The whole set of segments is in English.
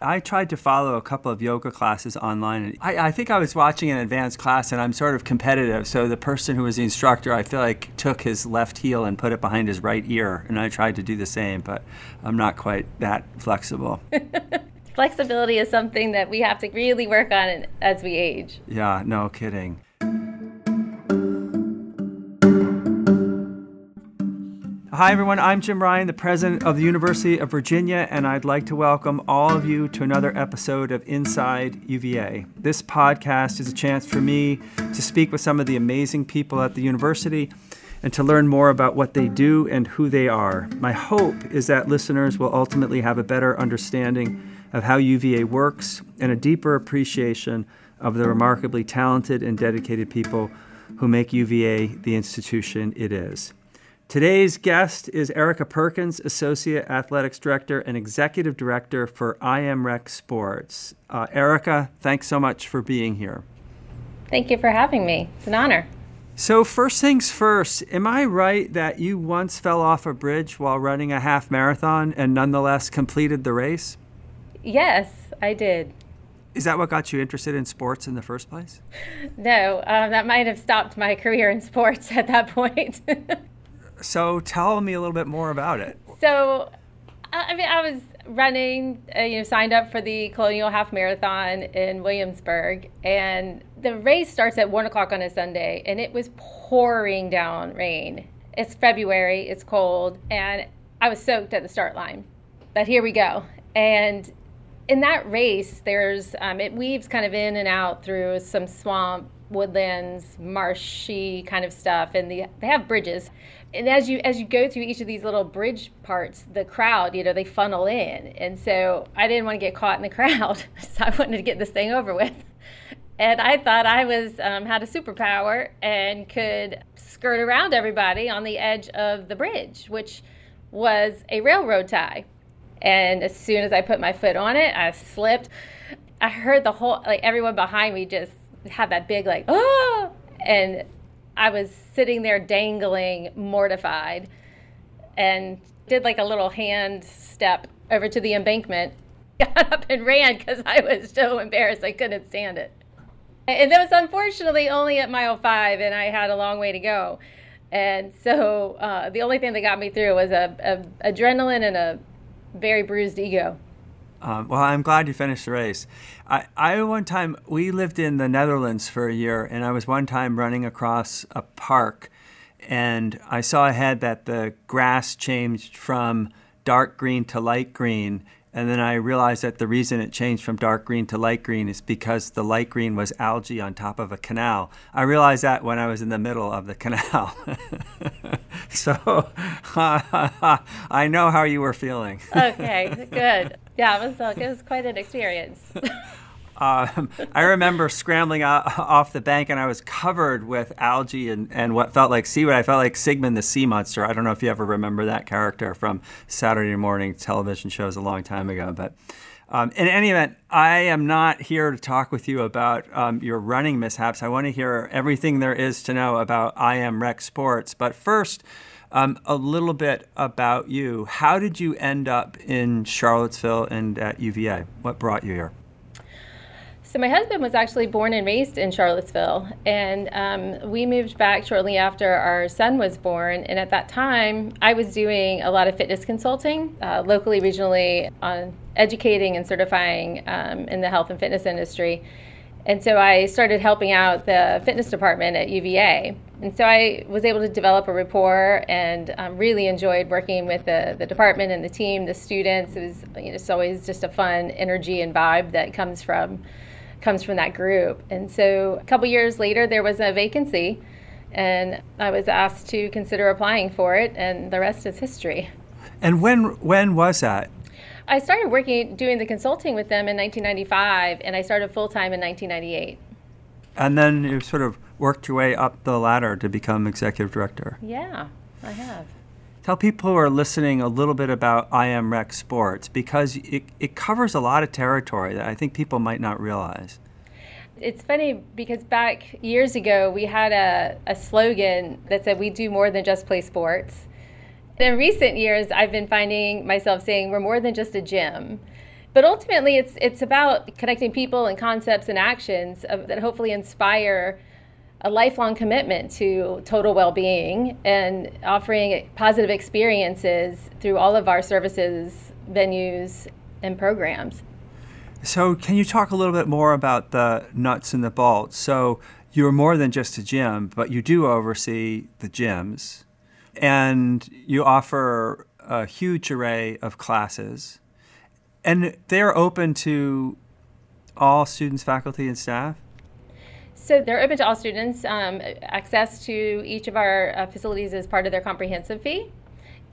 I tried to follow a couple of yoga classes online. I, I, think I was watching an advanced class and I'm sort of competitive. So the person who was the instructor, I feel like took his left heel and put it behind his right ear. And I tried to do the same, but I'm not quite that flexible. Flexibility is something that we have to really work on as we age. Yeah, no kidding. Hi, everyone. I'm Jim Ryan, the president of the University of Virginia, and I'd like to welcome all of you to another episode of Inside UVA. This podcast is a chance for me to speak with some of the amazing people at the university and to learn more about what they do and who they are. My hope is that listeners will ultimately have a better understanding of how UVA works and a deeper appreciation of the remarkably talented and dedicated people who make UVA the institution it is. Today's guest is Erica Perkins, Associate Athletics Director and Executive Director for IM-Rec Sports. Uh, Erica, thanks so much for being here. Thank you for having me. It's an honor. So, first things first, am I right that you once fell off a bridge while running a half marathon and nonetheless completed the race? Yes, I did. Is that what got you interested in sports in the first place? No, um, that might have stopped my career in sports at that point. So tell me a little bit more about it. So, I mean, I was running, uh, you know, signed up for the Colonial Half Marathon in Williamsburg, and the race starts at one o'clock on a Sunday, and it was pouring down rain. It's February, it's cold, and I was soaked at the start line. But here we go. And in that race, there's um, it weaves kind of in and out through some swamp, woodlands, marshy kind of stuff, and the, they have bridges and as you as you go through each of these little bridge parts, the crowd, you know, they funnel in, and so I didn't want to get caught in the crowd, so I wanted to get this thing over with. And I thought I was um, had a superpower and could skirt around everybody on the edge of the bridge, which was a railroad tie. And as soon as I put my foot on it, I slipped. I heard the whole like everyone behind me just have that big like oh, and I was sitting there dangling, mortified, and did like a little hand step over to the embankment, got up and ran because I was so embarrassed I couldn't stand it. And that was unfortunately only at mile five, and I had a long way to go. And so uh, the only thing that got me through was a, a adrenaline and a very bruised ego. Um, well, I'm glad you finished the race. I, I one time we lived in the Netherlands for a year, and I was one time running across a park, and I saw ahead that the grass changed from dark green to light green, and then I realized that the reason it changed from dark green to light green is because the light green was algae on top of a canal. I realized that when I was in the middle of the canal. so I know how you were feeling. okay, good. Yeah, it was, uh, it was quite an experience. Um, I remember scrambling off the bank and I was covered with algae and, and what felt like seaweed. I felt like Sigmund the sea monster. I don't know if you ever remember that character from Saturday morning television shows a long time ago. But um, in any event, I am not here to talk with you about um, your running mishaps. I want to hear everything there is to know about IM-Rec Sports. But first, um, a little bit about you. How did you end up in Charlottesville and at UVA? What brought you here? So my husband was actually born and raised in Charlottesville, and um, we moved back shortly after our son was born. And at that time, I was doing a lot of fitness consulting, uh, locally, regionally, on educating and certifying um, in the health and fitness industry. And so I started helping out the fitness department at UVA. And so I was able to develop a rapport and um, really enjoyed working with the, the department and the team, the students. It was you know, it's always just a fun energy and vibe that comes from comes from that group. And so a couple years later, there was a vacancy, and I was asked to consider applying for it, and the rest is history. And when when was that? I started working doing the consulting with them in 1995, and I started full time in 1998. And then you sort of worked your way up the ladder to become executive director. Yeah, I have. Tell people who are listening a little bit about IM-Rec Sports because it, it covers a lot of territory that I think people might not realize. It's funny because back years ago, we had a, a slogan that said, We do more than just play sports. In recent years, I've been finding myself saying, We're more than just a gym. But ultimately, it's it's about connecting people and concepts and actions that hopefully inspire a lifelong commitment to total well-being and offering positive experiences through all of our services, venues, and programs. So, can you talk a little bit more about the nuts and the bolts? So, you're more than just a gym, but you do oversee the gyms, and you offer a huge array of classes, and they're open to all students, faculty, and staff. So they're open to all students. Um, access to each of our uh, facilities is part of their comprehensive fee.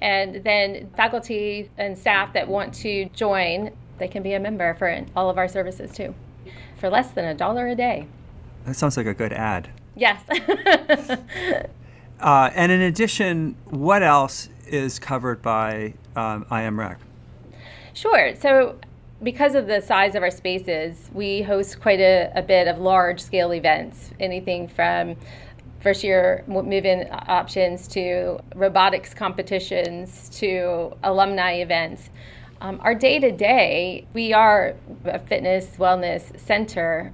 And then faculty and staff that want to join, they can be a member for all of our services too, for less than a dollar a day. That sounds like a good ad. Yes. uh, and in addition, what else is covered by um, IM-Rec? Sure. So because of the size of our spaces, we host quite a, a bit of large scale events, anything from first year move in options to robotics competitions to alumni events. Um, our day to day, we are a fitness wellness center.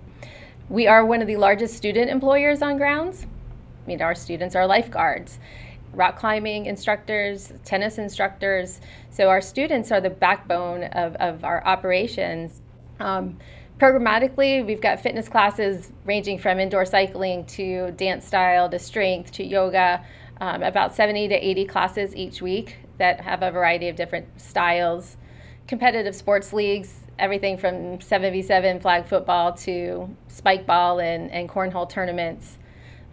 We are one of the largest student employers on grounds. I mean, our students are lifeguards rock climbing instructors, tennis instructors. So our students are the backbone of, of our operations. Um, programmatically, we've got fitness classes ranging from indoor cycling to dance style to strength to yoga, um, about 70 to 80 classes each week that have a variety of different styles. Competitive sports leagues, everything from 7v7 flag football to spike ball and, and cornhole tournaments.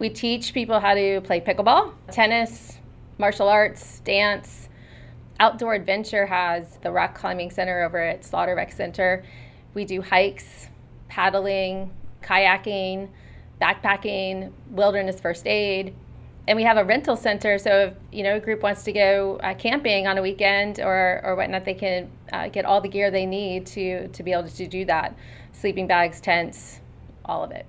We teach people how to play pickleball, tennis, martial arts, dance. Outdoor Adventure has the rock climbing center over at Slaughter Rec Center. We do hikes, paddling, kayaking, backpacking, wilderness first aid, and we have a rental center. So if you know a group wants to go uh, camping on a weekend or or whatnot, they can uh, get all the gear they need to to be able to do that: sleeping bags, tents, all of it.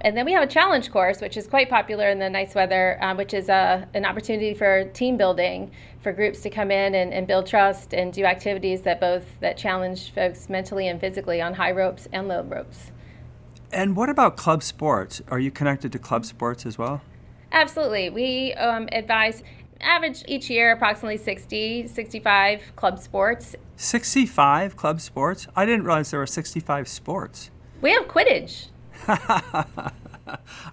And then we have a challenge course, which is quite popular in the nice weather, um, which is a, uh, an opportunity for team building for groups to come in and, and, build trust and do activities that both that challenge folks mentally and physically on high ropes and low ropes. And what about club sports? Are you connected to club sports as well? Absolutely. We um, advise average each year approximately 60 65 club sports 65 club sports i didn't realize there were 65 sports we have quidditch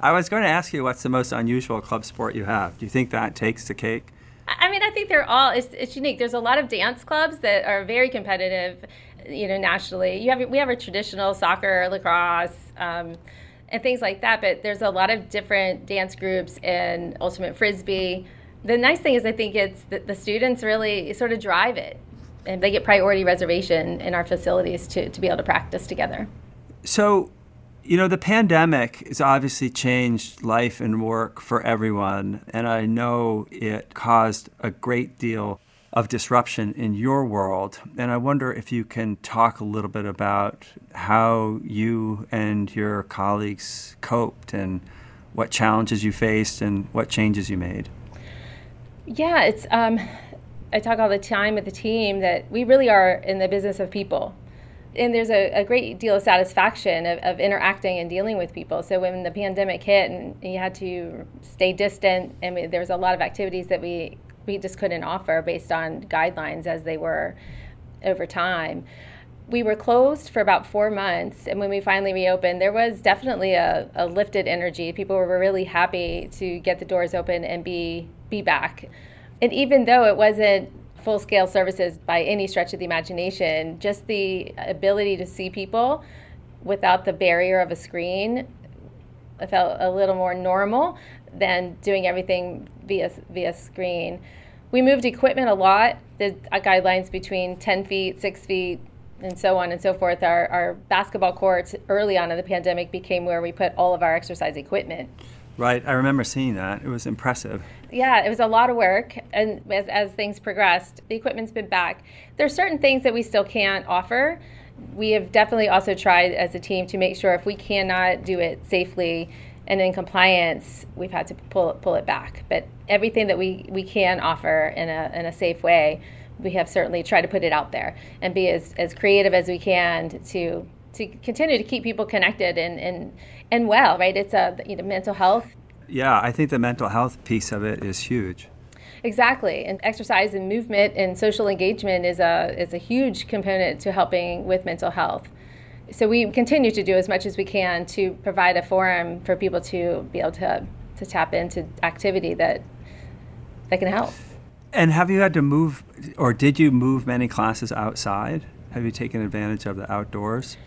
I was going to ask you what's the most unusual club sport you have. Do you think that takes the cake? I mean, I think they're all it's, it's unique. There's a lot of dance clubs that are very competitive, you know, nationally. You have we have a traditional soccer, lacrosse, um, and things like that. But there's a lot of different dance groups and ultimate frisbee. The nice thing is, I think it's that the students really sort of drive it, and they get priority reservation in our facilities to to be able to practice together. So you know, the pandemic has obviously changed life and work for everyone, and I know it caused a great deal of disruption in your world. And I wonder if you can talk a little bit about how you and your colleagues coped and what challenges you faced and what changes you made. Yeah, it's. Um, I talk all the time with the team that we really are in the business of people and there's a, a, great deal of satisfaction of, of, interacting and dealing with people. So when the pandemic hit and you had to stay distant, and we, there was a lot of activities that we we just couldn't offer based on guidelines as they were over time. We were closed for about four months, and when we finally reopened, there was definitely a, a lifted energy. People were really happy to get the doors open and be be back. And even though it wasn't full scale services by any stretch of the imagination. Just the ability to see people without the barrier of a screen I felt a little more normal than doing everything via via screen. We moved equipment a lot. The uh, guidelines between 10 feet, 6 feet, and so on and so forth. Our, our basketball courts early on in the pandemic became where we put all of our exercise equipment. Right, I remember seeing that. It was impressive. Yeah, it was a lot of work, and as, as things progressed, the equipment's been back. There's certain things that we still can't offer. We have definitely also tried as a team to make sure if we cannot do it safely and in compliance, we've had to pull pull it back. But everything that we, we can offer in a in a safe way, we have certainly tried to put it out there and be as, as creative as we can to to continue to keep people connected and and, and well, right? It's a you know mental health. Yeah, I think the mental health piece of it is huge. Exactly, and exercise and movement and social engagement is a is a huge component to helping with mental health. So we continue to do as much as we can to provide a forum for people to be able to to tap into activity that that can help. And have you had to move, or did you move many classes outside? Have you taken advantage of the outdoors?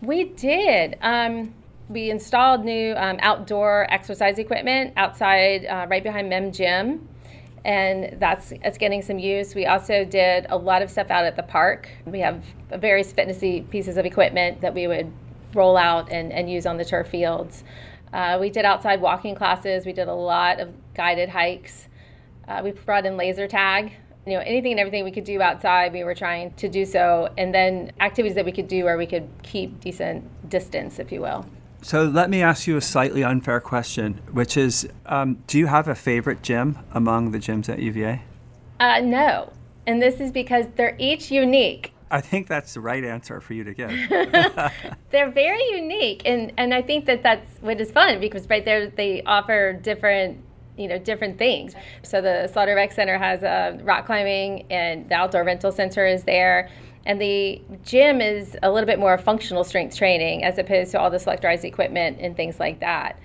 We did. Um, we installed new um, outdoor exercise equipment outside, uh, right behind Mem Gym, and that's it's getting some use. We also did a lot of stuff out at the park. We have various fitnessy pieces of equipment that we would roll out and, and use on the turf fields. Uh, we did outside walking classes. We did a lot of guided hikes. Uh, we brought in laser tag. You know, anything and everything we could do outside, we were trying to do so. And then activities that we could do where we could keep decent distance, if you will. So let me ask you a slightly unfair question, which is um, Do you have a favorite gym among the gyms at UVA? Uh, no. And this is because they're each unique. I think that's the right answer for you to give. they're very unique, and, and I think that that's what is fun because right there they offer different you know different things. So the Slaughter Rec Center has a rock climbing, and the outdoor rental center is there. And the gym is a little bit more functional strength training as opposed to all the selectorized equipment and things like that.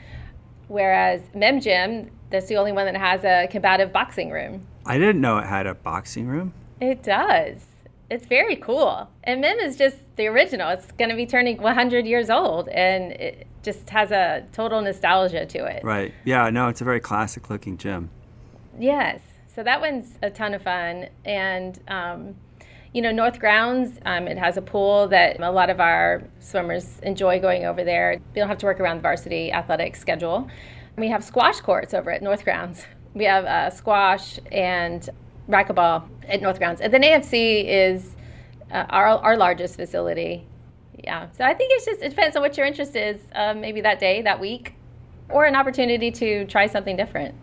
Whereas Mem Gym, that's the only one that has a combative boxing room. I didn't know it had a boxing room. It does. It's very cool. And Mem is just the original. It's going to be turning 100 years old, and it, just has a total nostalgia to it. Right. Yeah, no, it's a very classic looking gym. Yes. So that one's a ton of fun. And, um, you know, North Grounds, um, it has a pool that a lot of our swimmers enjoy going over there. We don't have to work around the varsity athletic schedule. We have squash courts over at North Grounds. We have uh, squash and racquetball at North Grounds. And then AFC is uh, our, our largest facility yeah. So I think it's just it depends on what your interest is. Um, maybe that day, that week, or an opportunity to try something different.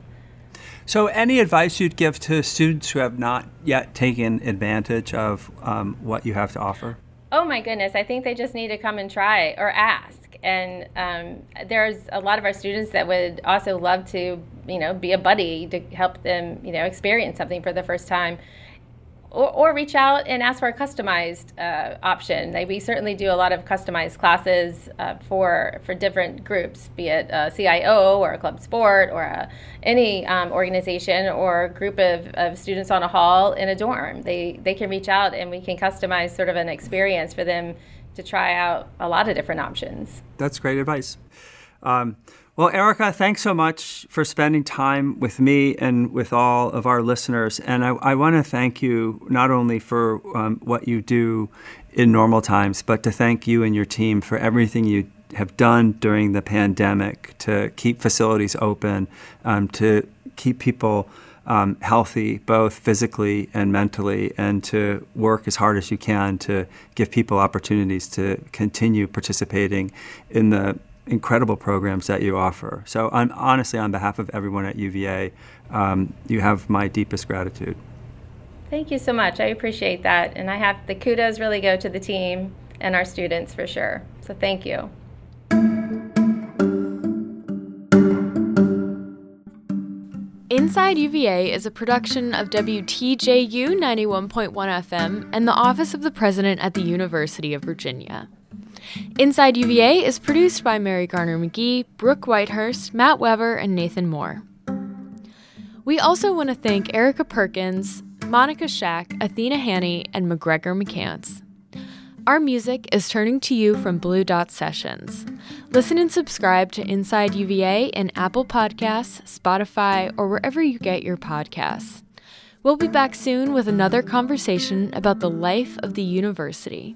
So, any advice you'd give to students who have not yet taken advantage of um, what you have to offer? Oh my goodness, I think they just need to come and try or ask. And um, there's a lot of our students that would also love to, you know, be a buddy to help them, you know, experience something for the first time or, or, reach out and ask for a customized uh, option. They, we certainly do a lot of customized classes uh, for for different groups, be it a CIO or a club sport or a, any um, organization or group of, of students on a hall in a dorm. They they can reach out and we can customize sort of an experience for them to try out a lot of different options. That's great advice. Um, well, Erica, thanks so much for spending time with me and with all of our listeners. And I, I want to thank you not only for um, what you do in normal times, but to thank you and your team for everything you have done during the pandemic to keep facilities open, um, to keep people um, healthy, both physically and mentally, and to work as hard as you can to give people opportunities to continue participating in the incredible programs that you offer. So, on, honestly, on behalf of everyone at UVA, um, you have my deepest gratitude. Thank you so much. I appreciate that. And I have the kudos really go to the team and our students for sure. So, thank you. Inside UVA is a production of WTJU 91.1 FM and the Office of the President at the University of Virginia. Inside UVA is produced by Mary Garner McGee, Brooke Whitehurst, Matt Weber, and Nathan Moore. We also want to thank Erica Perkins, Monica Shack, Athena Hanny, and McGregor McCants. Our music is turning to you from Blue Dot Sessions. Listen and subscribe to Inside UVA in Apple Podcasts, Spotify, or wherever you get your podcasts. We'll be back soon with another conversation about the life of the university.